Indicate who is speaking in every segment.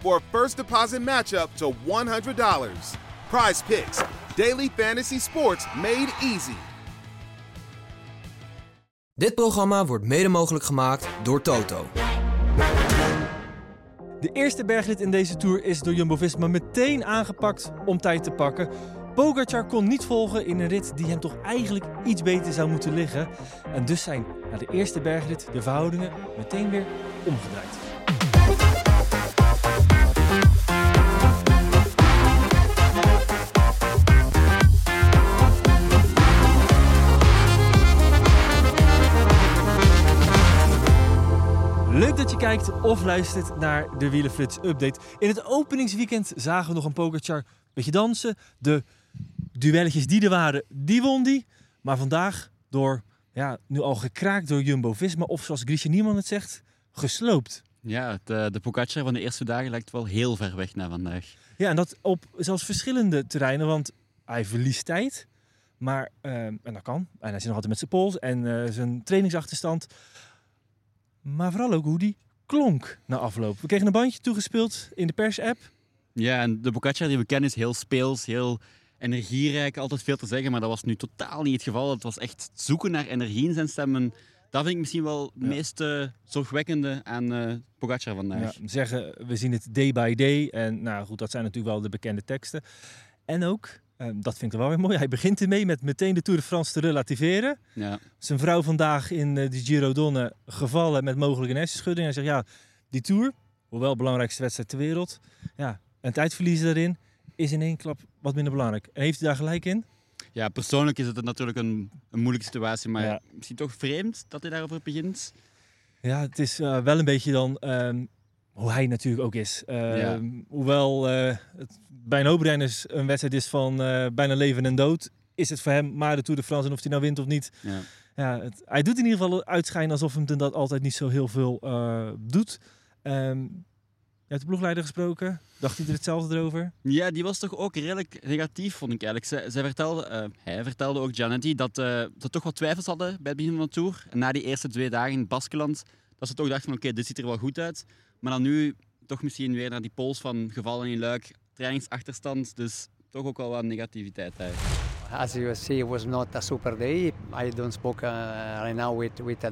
Speaker 1: for a first deposit match up to $100. Prize Picks, daily fantasy sports made easy.
Speaker 2: Dit programma wordt mede mogelijk gemaakt door Toto.
Speaker 3: De eerste bergrit in deze Tour is door Jumbo-Visma meteen aangepakt om tijd te pakken. Pogacar kon niet volgen in een rit die hem toch eigenlijk iets beter zou moeten liggen. En dus zijn na de eerste bergrit de verhoudingen meteen weer omgedraaid. Leuk dat je kijkt of luistert naar de Wielenflits update. In het openingsweekend zagen we nog een Pogacar een beetje dansen. De duelletjes die er waren, die won die. Maar vandaag door, ja, nu al gekraakt door Jumbo-Visma. Of zoals Grisha Niemann het zegt, gesloopt.
Speaker 4: Ja, het, uh, de Pogacar van de eerste dagen lijkt wel heel ver weg naar vandaag.
Speaker 3: Ja, en dat op zelfs verschillende terreinen. Want hij verliest tijd. Maar, uh, en dat kan. En hij zit nog altijd met zijn pols en uh, zijn trainingsachterstand. Maar vooral ook hoe die klonk na afloop. We kregen een bandje toegespeeld in de pers-app.
Speaker 4: Ja, en de Pogacar die we kennen is heel speels, heel energierijk, altijd veel te zeggen. Maar dat was nu totaal niet het geval. Het was echt zoeken naar energie in zijn stemmen. Dat vind ik misschien wel het ja. meest uh, zorgwekkende aan uh, Pogacar vandaag.
Speaker 3: Ja, zeggen, we zien het day by day. En nou goed, dat zijn natuurlijk wel de bekende teksten. En ook, um, dat vind ik wel weer mooi, hij begint ermee met meteen de Tour de France te relativeren.
Speaker 4: Ja.
Speaker 3: Zijn vrouw vandaag in uh, de Giro Donne gevallen met mogelijk een hersenschudding. Hij zegt, ja, die Tour, hoewel belangrijkste wedstrijd ter wereld, ja, een tijdverlies daarin is in één klap wat minder belangrijk. En heeft hij daar gelijk in?
Speaker 4: Ja, persoonlijk is het natuurlijk een, een moeilijke situatie, maar ja. misschien toch vreemd dat hij daarover begint.
Speaker 3: Ja, het is uh, wel een beetje dan um, hoe hij natuurlijk ook is. Uh, ja. Hoewel uh, het bij een hoop renners een wedstrijd is van bijna leven en dood, is het voor hem maar de Tour de France en of hij nou wint of niet.
Speaker 4: Ja.
Speaker 3: Ja, het, hij doet in ieder geval uitschijnen alsof hem dat altijd niet zo heel veel doet. Um, je hebt de ploegleider gesproken. Dacht hij er hetzelfde erover?
Speaker 4: Ja, die was toch ook redelijk negatief, vond ik eigenlijk. Zij, zij vertelde, uh, hij vertelde ook, Giannetti, dat uh, ze toch wat twijfels hadden bij het begin van de Tour. En na die eerste twee dagen in Baskeland, dat ze toch dachten van oké, okay, dit ziet er wel goed uit. Maar dan nu toch misschien weer naar die pols van gevallen in Luik, trainingsachterstand. Dus toch ook wel wat negativiteit daar.
Speaker 5: As you see, it was not a super day. I don't spoke uh, right now with, with a.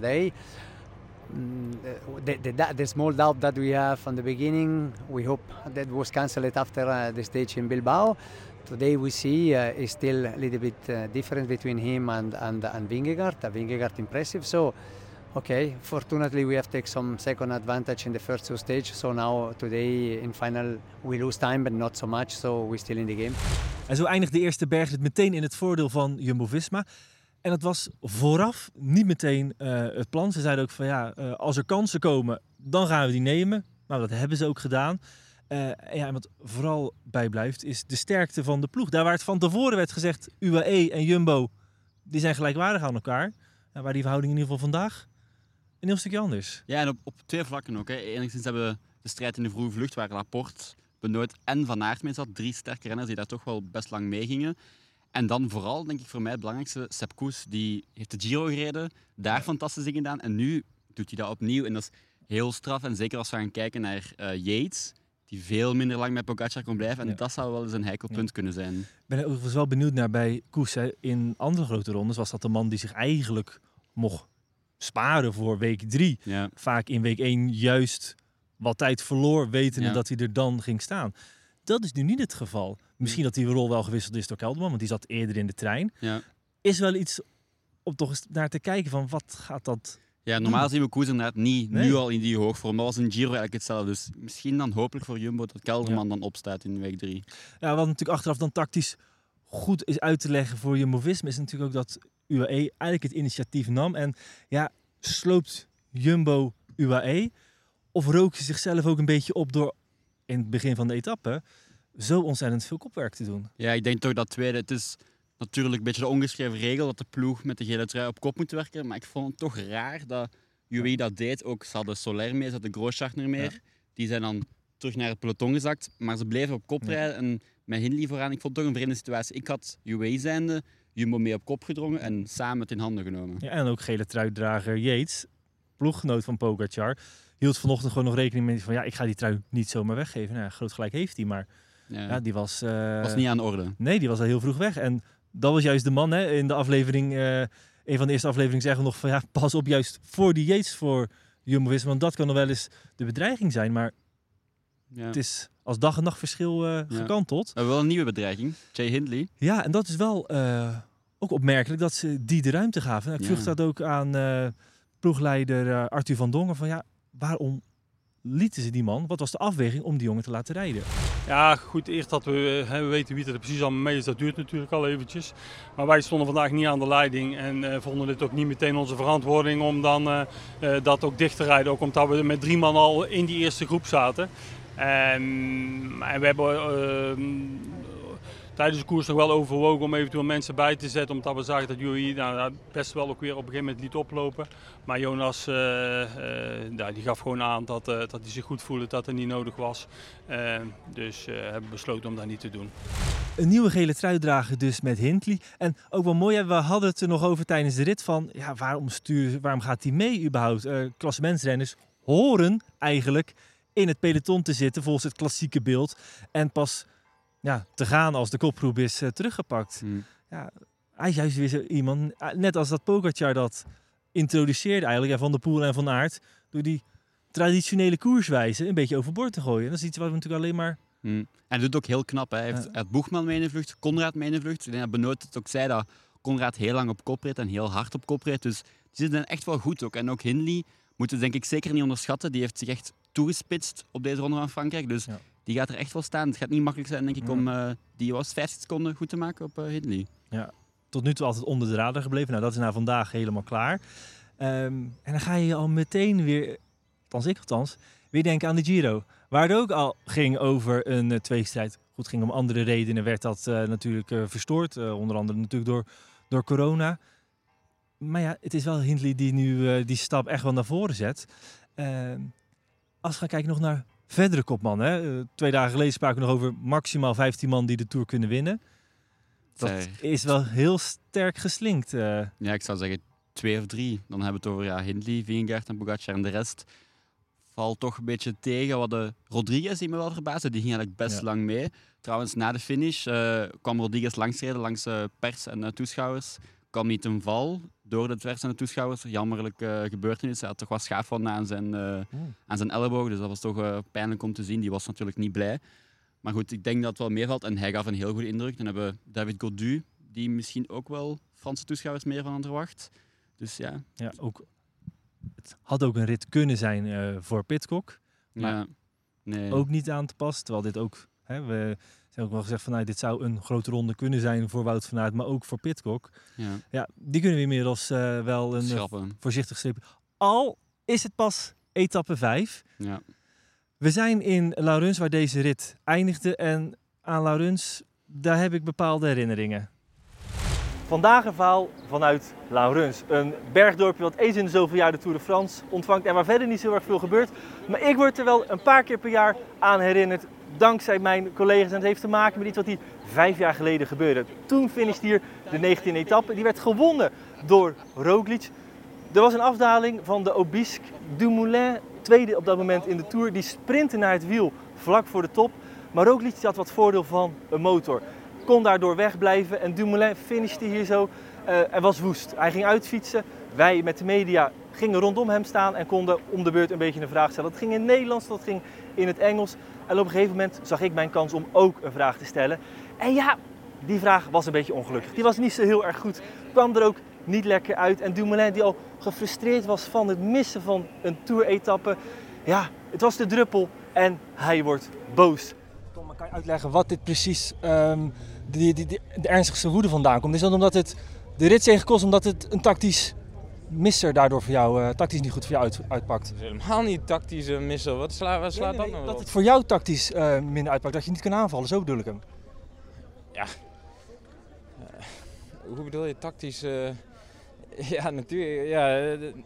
Speaker 5: The, the, the, small doubt that we have from the beginning, we hope that was cancelled after uh, the stage in Bilbao. Today we see uh, is still a little bit uh, different between him and and, and Vingegaard. Uh, Vingegaard impressive. So, okay, fortunately we have taken some second advantage in the first two stages. So now today in final we lose time, but not so much. So we're still in the game.
Speaker 3: En zo eindigt de eerste bergrit meteen in het voordeel van Jumbo-Visma. En dat was vooraf niet meteen uh, het plan. Ze zeiden ook van ja, uh, als er kansen komen, dan gaan we die nemen. Nou, dat hebben ze ook gedaan. En ja, wat vooral bijblijft, is de sterkte van de ploeg. Daar waar het van tevoren werd gezegd, UAE en Jumbo, die zijn gelijkwaardig aan elkaar. Nou, waar die verhouding in ieder geval vandaag een heel stukje anders.
Speaker 4: Ja, en op, op twee vlakken ook. Hè. Enigszins hebben we de strijd in de vroege vlucht, waar Laporte, Benoit en Van Aert mee zat. Drie sterke renners die daar toch wel best lang mee gingen. En dan vooral, denk ik voor mij het belangrijkste, Sepp Koes, die heeft de Giro gereden, daar fantastisch dingen gedaan. En nu doet hij dat opnieuw. En dat is heel straf. En zeker als we gaan kijken naar uh, Yates, die veel minder lang met Pogacar kon blijven. En ja. dat zou wel eens een heikel punt ja. kunnen zijn.
Speaker 3: Ik ben overigens wel benieuwd naar bij Koes. Hè. In andere grote rondes was dat de man die zich eigenlijk mocht sparen voor week drie.
Speaker 4: Ja.
Speaker 3: Vaak in week één juist wat tijd verloor, wetende dat hij er dan ging staan. Dat is nu niet het geval. Misschien dat die rol wel gewisseld is door Kelderman, want die zat eerder in de trein.
Speaker 4: Ja.
Speaker 3: Is wel iets om toch eens naar te kijken van wat gaat dat...
Speaker 4: Ja, normaal zien we Koes inderdaad niet
Speaker 3: Nee.
Speaker 4: nu al in die hoogvorm. Dat was een Giro eigenlijk hetzelfde. Dus misschien dan hopelijk voor Jumbo dat Kelderman dan opstaat in week 3.
Speaker 3: Ja, wat natuurlijk achteraf dan tactisch goed is uit te leggen voor Jumbo-Visma... is natuurlijk ook dat UAE eigenlijk het initiatief nam. En ja, sloopt Jumbo UAE? Of rook ze zichzelf ook een beetje op door in het begin van de etappe... zo ontzettend veel kopwerk te doen?
Speaker 4: Ja, ik denk toch dat tweede. Het is natuurlijk een beetje de ongeschreven regel dat de ploeg met de gele trui op kop moet werken. Maar ik vond het toch raar dat UAE dat deed. Ook ze hadden Soler mee, ze hadden Grooschartner meer. Die zijn dan terug naar het peloton gezakt. Maar ze bleven op kop
Speaker 3: Ja.
Speaker 4: rijden en met Hindley vooraan. Ik vond het toch een vreemde situatie. Ik had UAE zijnde Jumbo mee op kop gedrongen en samen het in handen genomen.
Speaker 3: Ja, en ook gele truitdrager Yates, ploeggenoot van Pogacar... hield vanochtend gewoon nog rekening mee van... ja, ik ga die trui niet zomaar weggeven. Nou, groot gelijk heeft hij, maar
Speaker 4: Ja.
Speaker 3: ja, die was... eh,
Speaker 4: was niet aan de orde.
Speaker 3: Nee, die was al heel vroeg weg. En dat was juist de man hè, in de aflevering. eh, een van de eerste afleveringen zeggen we nog van ja, pas op juist voor die Yates voor Jumbo-Visma. Want dat kan nog wel eens de bedreiging zijn. Maar
Speaker 4: Ja.
Speaker 3: het is als dag en nacht verschil eh, gekanteld.
Speaker 4: We hebben wel een nieuwe bedreiging. Jay Hindley.
Speaker 3: Ja, en dat is wel eh, ook opmerkelijk dat ze die de ruimte gaven. Ik
Speaker 4: Ja.
Speaker 3: vroeg dat ook aan eh ploegleider eh, Arthur van Dongen. Van ja, waarom lieten ze die man? Wat was de afweging om die jongen te laten rijden?
Speaker 6: Ja, goed, eerst dat we, hè, we weten wie er precies allemaal mee is, dat duurt natuurlijk al eventjes. Maar wij stonden vandaag niet aan de leiding en eh, vonden dit ook niet meteen onze verantwoording om dan eh, eh, dat ook dicht te rijden. Ook omdat we met drie man al in die eerste groep zaten. En, we hebben eh, tijdens de koers nog wel overwogen om eventueel mensen bij te zetten. Omdat we zagen dat Jury nou, best wel ook weer op een gegeven moment liet oplopen. Maar Jonas eh, eh, nou, die gaf gewoon aan dat, eh, dat hij zich goed voelde, dat het niet nodig was. Dus hebben besloten om dat niet te doen.
Speaker 3: Een nieuwe gele trui dragen dus met Hindley. En ook wel mooi, we hadden het er nog over tijdens de rit van... Ja, waarom, sturen, waarom gaat hij mee überhaupt? Klassementsrenners horen eigenlijk in het peloton te zitten volgens het klassieke beeld. En pas ja, te gaan als de kopgroep is eh, teruggepakt.
Speaker 4: Hm.
Speaker 3: Ja, hij is juist weer zo iemand, eh, net als dat Pogacar dat introduceerde eigenlijk... Ja, van de Poel en van Aert, door die traditionele koerswijze een beetje overboord te gooien. Dat is iets wat we natuurlijk alleen maar...
Speaker 4: Hm. En hij doet ook heel knap. Hè. Hij heeft, Boegman mee in de vlucht, Konrad mee in de vlucht. Ik denk dat Benoot het ook zei dat Konrad heel lang op kop reed en heel hard op kop reed. Dus die zitten echt wel goed ook. En ook Hindley moeten denk ik zeker niet onderschatten. Die heeft zich echt toegespitst op deze ronde van Frankrijk. Dus
Speaker 3: Ja.
Speaker 4: die gaat er echt wel staan. Het gaat niet makkelijk zijn denk ik
Speaker 3: Ja.
Speaker 4: om eh, die was 15 seconden goed te maken op eh, Hindley.
Speaker 3: tot nu toe altijd onder de radar gebleven. Nou, dat is na vandaag helemaal klaar. Ehm, en dan ga je al meteen weer, althans ik althans, weer denken aan de Giro. Waar het ook al ging over een uh, tweestrijd. Goed, ging om andere redenen, werd dat uh, natuurlijk uh, verstoord. Uh, onder andere natuurlijk door, door corona. Maar ja, het is wel Hindley die nu uh, die stap echt wel naar voren zet. Als we gaan kijken nog naar verdere kopmannen. Hè. twee dagen geleden spraken we nog over maximaal 15 man die de Tour kunnen winnen. Dat
Speaker 4: Zij-
Speaker 3: is wel heel sterk geslinkt. eh.
Speaker 4: Ja, ik zou zeggen twee of drie. Dan hebben we het over ja, Hindley, Vingegaard en Pogacar. En de rest valt toch een beetje tegen. Wat de Rodriguez die me wel verbaasde, die ging eigenlijk best
Speaker 3: Ja.
Speaker 4: lang mee. Trouwens, na de finish eh, kwam Rodriguez langsreden langs eh, pers en eh, toeschouwers. Kwam niet ten val door de pers en de toeschouwers. Jammerlijk eh, gebeurtenis. Hij had toch wat schaafwonden aan zijn, eh, aan zijn elleboog. Dus dat was toch eh, pijnlijk om te zien. Die was natuurlijk niet blij. Maar goed, ik denk dat het wel meevalt. En hij gaf een heel goede indruk. Dan hebben we David Godu, die misschien ook wel Franse toeschouwers meer van hadden verwacht. Dus ja,
Speaker 3: Ja, ook, het had ook een rit kunnen zijn voor Pitcock. Maar
Speaker 4: ja. Nee.
Speaker 3: Ook niet aan te passen. Terwijl dit ook, hè, we zijn ook wel gezegd van nou, dit zou een grote ronde kunnen zijn voor Wout van Aert, maar ook voor Pitcock.
Speaker 4: ja.
Speaker 3: Ja, die kunnen we inmiddels eh, wel een eh,
Speaker 4: schrappen.
Speaker 3: voorzichtig strepen. Al is het pas etappe 5.
Speaker 4: Ja.
Speaker 3: We zijn in Laurens waar deze rit eindigde en aan Laurens, daar heb ik bepaalde herinneringen. Vandaag een verhaal vanuit Laurens, een bergdorpje wat eens in de zoveel jaar de Tour de France ontvangt en waar verder niet zo erg veel gebeurt. Maar ik word er wel een paar keer per jaar aan herinnerd, dankzij mijn collega's. En het heeft te maken met iets wat hier vijf jaar geleden gebeurde. Toen finishte hier de 19e etappe, die werd gewonnen door Roglic. Er was een afdaling van de Obisque Dumoulin, tweede op dat moment in de Tour. Die sprintte naar het wiel vlak voor de top. Maar Roglic had wat voordeel van een motor. Kon daardoor wegblijven en Dumoulin finishte hier zo uh, en was woest. Hij ging uitfietsen. Wij met de media gingen rondom hem staan en konden om de beurt een beetje een vraag stellen. Dat ging in het Nederlands, dat ging in het Engels. En op een gegeven moment zag ik mijn kans om ook een vraag te stellen. En ja, die vraag was een beetje ongelukkig. Die was niet zo heel erg goed. Kwam er ook niet lekker uit. En Dumoulin die al gefrustreerd was van het missen van een Tour-etappe. Ja, het was de druppel en hij wordt boos. Kan je uitleggen wat dit precies, um, die, die, die, de ernstigste woede vandaan komt? Is dat omdat het de rit zegen kost, omdat het een tactisch misser daardoor voor jou, uh, tactisch niet goed voor jou uit, uitpakt?
Speaker 7: Het is helemaal niet tactische misser. Wat, sla, wat slaat
Speaker 3: nee, nee,
Speaker 7: dat nou
Speaker 3: Dat het voor jou tactisch uh, minder uitpakt, dat je niet kan aanvallen, zo bedoel ik hem.
Speaker 7: Ja. Uh, hoe bedoel je tactisch? Ja, natuurlijk. Ja,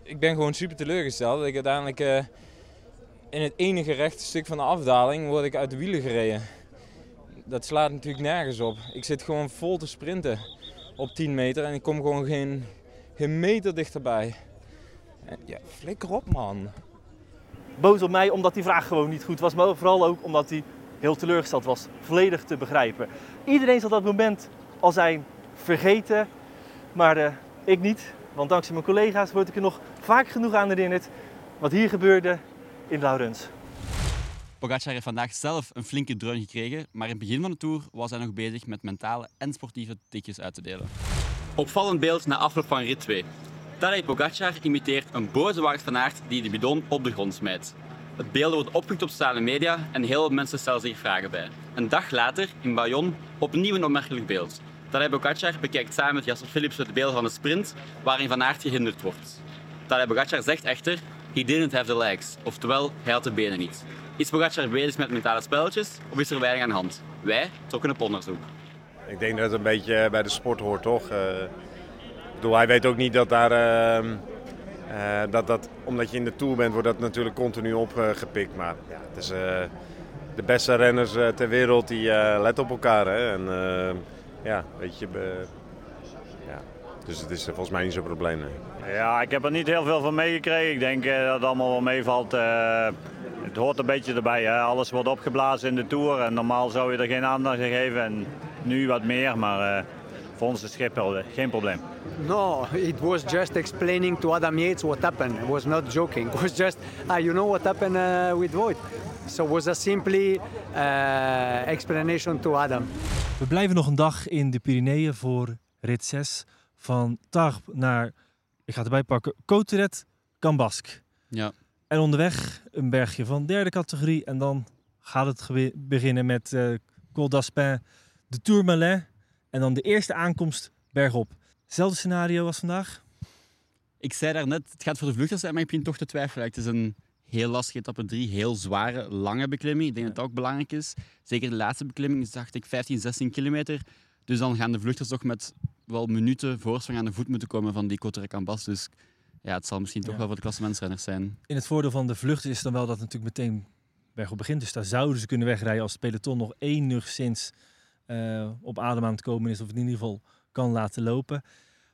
Speaker 7: ik ben gewoon super teleurgesteld. Dat ik uiteindelijk in het enige rechte stuk van de afdaling word ik uit de wielen gereden. Dat slaat natuurlijk nergens op. Ik zit gewoon vol te sprinten op 10 meter en ik kom gewoon geen, geen meter dichterbij. Ja, flikker op man.
Speaker 3: Boos op mij omdat die vraag gewoon niet goed was, maar vooral ook omdat hij heel teleurgesteld was. Volledig te begrijpen. Iedereen zal dat moment al zijn vergeten, maar uh, ik niet. Want dankzij mijn collega's word ik er nog vaak genoeg aan herinnerd wat hier gebeurde in Laurens.
Speaker 4: Pogacar heeft vandaag zelf een flinke dreun gekregen, maar in het begin van de Tour was hij nog bezig met mentale en sportieve tikjes uit te delen. Opvallend beeld na afloop van rit 2. Tadej Pogacar imiteert een boze Wout van Aert die de bidon op de grond smijt. Het beeld wordt opgepikt op sociale media en heel veel mensen stellen zich vragen bij. Een dag later, in Bayonne, opnieuw een opmerkelijk beeld. Tadej Pogacar bekijkt samen met Jasper Philipsen het beeld van de sprint waarin Van Aert gehinderd wordt. Tadej Pogacar zegt echter, he didn't have the legs, oftewel, hij had de benen niet. Is Pogacar bezig met mentale spelletjes of is er weinig aan de hand? Wij trokken op onderzoek.
Speaker 8: Ik denk dat het een beetje bij de sport hoort, toch? Uh, ik bedoel, hij weet ook niet dat daar... Uh, uh, dat, dat, omdat je in de Tour bent, wordt dat natuurlijk continu opgepikt. Maar ja, het is, de beste renners ter wereld die letten op elkaar. Hè? En ja, weet je... ja. Dus het is volgens mij niet zo'n probleem. Nee.
Speaker 9: Ja, ik heb er niet heel veel van meegekregen. Ik denk dat het allemaal wel meevalt. Het hoort een beetje erbij. Hè? Alles wordt opgeblazen in de Tour. En normaal zou je er geen aandacht aan geven. En nu wat meer. Maar uh, voor ons is Schiphol geen probleem.
Speaker 5: No, it was just explaining to Adam Yates what happened. It was not joking. It was just, ah, you know what happened uh, with Voigt. So it was a simply uh, explanation to Adam.
Speaker 3: We blijven nog een dag in de Pyreneeën voor rit 6. Van Tarbes naar, ik ga het erbij pakken, Coteret, Cambasque.
Speaker 4: Ja.
Speaker 3: En onderweg een bergje van derde categorie. En dan gaat het beginnen met uh, Col d'Aspin, de Tourmalet. En dan de eerste aankomst bergop. Hetzelfde scenario als vandaag?
Speaker 4: Ik zei daarnet, het gaat voor de vluchters zijn, maar ik begin toch te twijfelen. Het is een heel lastige etappe 3, heel zware, lange beklimming. Ik denk dat dat ook belangrijk is. Zeker de laatste beklimming is, dacht ik, 15, 16 kilometer. Dus dan gaan de vluchters toch met wel minuten voorsprong aan de voet moeten komen van die Coterre-Cambas. Dus ja, het zal misschien toch
Speaker 3: Ja.
Speaker 4: wel voor de klassementsrenners zijn.
Speaker 3: In het voordeel van de vlucht is dan wel dat het natuurlijk meteen bergop begint. Dus daar zouden ze kunnen wegrijden als het peloton nog enigszins eh op adem aan het komen is. Of het in ieder geval kan laten lopen.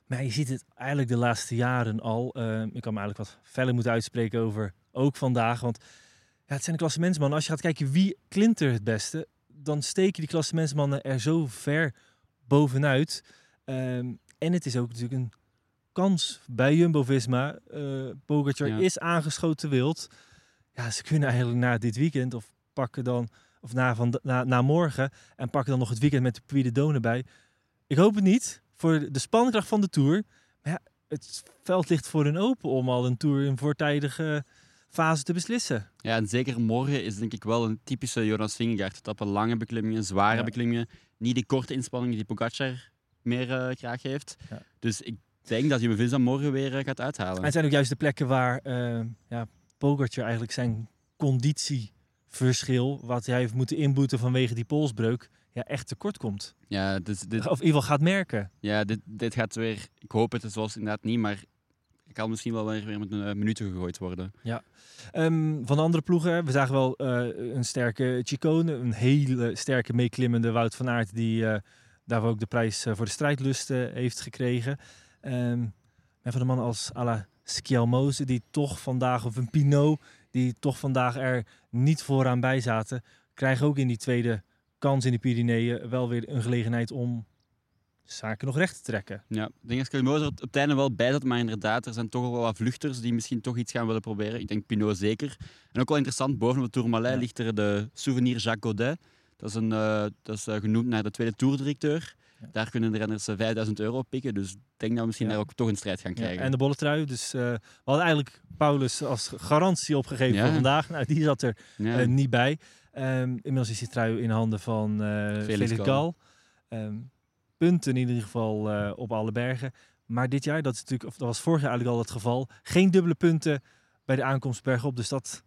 Speaker 3: Maar je ziet het eigenlijk de laatste jaren al. Eh, ik kan me eigenlijk wat verder moeten uitspreken over ook vandaag. Want ja, het zijn de klassementsmannen. Als je gaat kijken wie klimt er het beste, dan steken die klassementsmannen er zo ver bovenuit. Ehm, en het is ook natuurlijk een kans bij Jumbo-Visma. Pogacar
Speaker 4: Ja.
Speaker 3: is aangeschoten wild. Ja, ze kunnen eigenlijk na dit weekend of pakken dan of na, van, na, na morgen en pakken dan nog het weekend met de Puy de bij. Ik hoop het niet voor de spankracht van de Tour. Maar ja, het veld ligt voor hun open om al een Tour in voortijdige fase te beslissen.
Speaker 4: Ja, en zeker morgen is denk ik wel een typische Jonas Vingegaard. Etappe lange beklimmingen, zware
Speaker 3: Ja.
Speaker 4: beklimmingen. Niet die korte inspanningen die Pogacar meer eh, graag heeft.
Speaker 3: Ja.
Speaker 4: Dus ik denk dat Jumbo-Visma morgen weer eh, gaat uithalen.
Speaker 3: En het zijn ook juist de plekken waar eh ja, Pogacar eigenlijk zijn conditieverschil, wat hij heeft moeten inboeten vanwege die polsbreuk, ja, echt tekort komt.
Speaker 4: Ja, dus dit,
Speaker 3: Of in ieder geval gaat merken.
Speaker 4: ja dit, dit gaat weer... Ik hoop het, zoals inderdaad niet, maar... Het kan misschien wel weer met een eh, minuten gegooid worden.
Speaker 3: Ehm, van de andere ploegen, we zagen wel een sterke Chicone, een hele sterke meeklimmende Wout van Aert, die eh, daarvoor ook de prijs voor de strijdlust heeft gekregen. Ehm en van de mannen als Ala Schialmoze, die toch vandaag, of een Pinot, die toch vandaag er niet vooraan bij zaten, krijgen ook in die tweede kans in de Pyreneeën wel weer een gelegenheid om zaken nog recht te trekken.
Speaker 4: Ja, ik denk dat Kelmozer op het einde wel bij zat, maar inderdaad, er zijn toch wel wat vluchters die misschien toch iets gaan willen proberen. Ik denk Pinot zeker. En ook wel interessant, boven op de Tourmalet
Speaker 3: Ja.
Speaker 4: ligt er de souvenir Jacques Godet. Dat is, een, eh, dat is eh, genoemd naar de tweede toerdirecteur. Daar kunnen de renners 5000 euro pikken. Dus ik denk dat we misschien
Speaker 3: Ja.
Speaker 4: daar ook toch een strijd gaan
Speaker 3: Ja,
Speaker 4: krijgen.
Speaker 3: en de bolle trui. Dus eh, we hadden eigenlijk Paulus als garantie opgegeven voor vandaag. Nou, die zat er eh, niet bij. Ehm, inmiddels is die trui in handen van eh Felix
Speaker 4: Gal.
Speaker 3: Ehm, punten in ieder geval eh, op alle bergen. Maar dit jaar, dat, is natuurlijk, of dat was vorig jaar eigenlijk al het geval, geen dubbele punten bij de aankomst bergop. Dus dat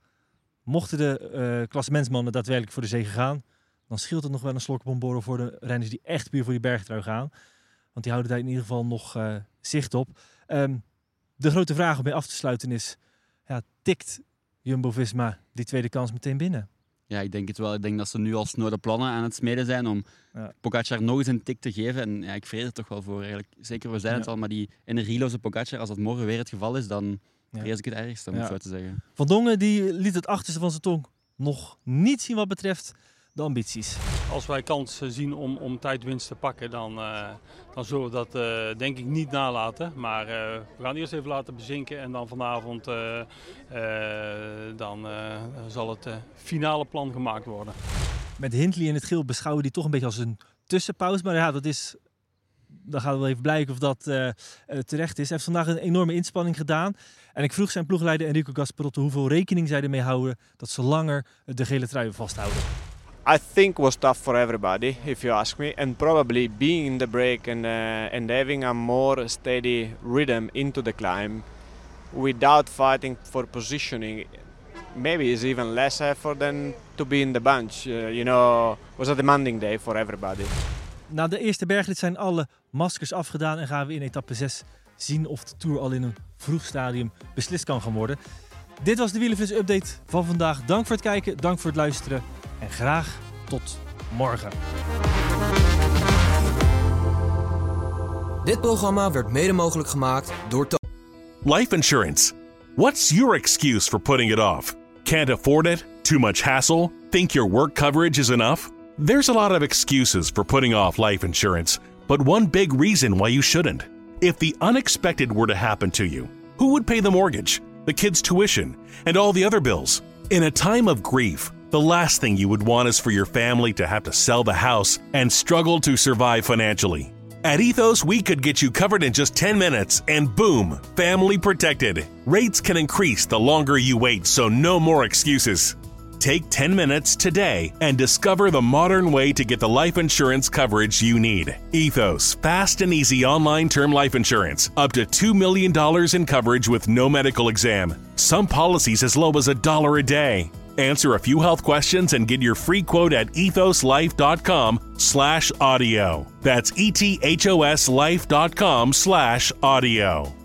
Speaker 3: mochten de eh klassementsmannen daadwerkelijk voor de zege gaan, dan scheelt het nog wel een slok voor de renners die echt puur voor die bergtrui gaan. Want die houden daar in ieder geval nog eh, zicht op. Ehm, de grote vraag om mee af te sluiten is, ja, tikt Jumbo-Visma die tweede kans meteen binnen?
Speaker 4: Ja, ik denk het wel. Ik denk dat ze nu al snode plannen aan het smeden zijn om
Speaker 3: Ja.
Speaker 4: Pogacar nog eens een tik te geven. En ja, ik vrees er toch wel voor eigenlijk. Zeker, we
Speaker 3: Ja.
Speaker 4: het al, maar die energieloze Pogacar, als dat morgen weer het geval is, dan
Speaker 3: Ja.
Speaker 4: vrees ik het ergste, om het zo te zeggen.
Speaker 3: Van Dongen die liet het achterste van zijn tong nog niet zien wat betreft de ambities.
Speaker 6: Als wij kans eh, zien om, om tijdwinst te pakken, dan, eh, dan zullen we dat eh, denk ik niet nalaten. Maar we gaan eerst even laten bezinken en dan vanavond dan, zal het finale plan gemaakt worden.
Speaker 3: Met Hindley in het geel beschouwen die toch een beetje als een tussenpauze. Maar ja, dat is. Dan gaat wel even blijken of dat terecht is. Hij heeft vandaag een enorme inspanning gedaan. En ik vroeg zijn ploegleider Enrico Gasparotto hoeveel rekening zij ermee houden dat ze langer de gele trui vasthouden.
Speaker 10: I think was tough for everybody, if you ask me, and probably being in the break and uh, and having a more steady rhythm into the climb, without fighting for positioning, maybe is even less effort than to be in the bunch. Uh, you know, was a demanding day for everybody.
Speaker 3: Na de eerste bergrit zijn alle maskers afgedaan en gaan we in etappe 6 zien of de Tour al in een vroeg stadium beslist kan gaan worden. Dit was de Wielenflits update van vandaag. Dank voor het kijken, dank voor het luisteren en graag tot morgen.
Speaker 2: Dit programma werd mede mogelijk gemaakt door
Speaker 11: Life insurance. What's your excuse for putting it off? Can't afford it? Too much hassle? Think your work coverage is enough? There's a lot of excuses for putting off life insurance, but one big reason why you shouldn't. If the unexpected were to happen to you, who would pay the mortgage, the kids' tuition, and all the other bills? In a time of grief, the last thing you would want is for your family to have to sell the house and struggle to survive financially. At Ethos, we could get you covered in just 10 minutes and boom, family protected. Rates can increase the longer you wait, so no more excuses. Take 10 minutes today and discover the modern way to get the life insurance coverage you need. Ethos, fast and easy online term life insurance. Up to $2 million in coverage with no medical exam. Some policies as low as a dollar a day. Answer a few health questions and get your free quote at ethoslife.com slash audio. That's ethoslife.com slash audio.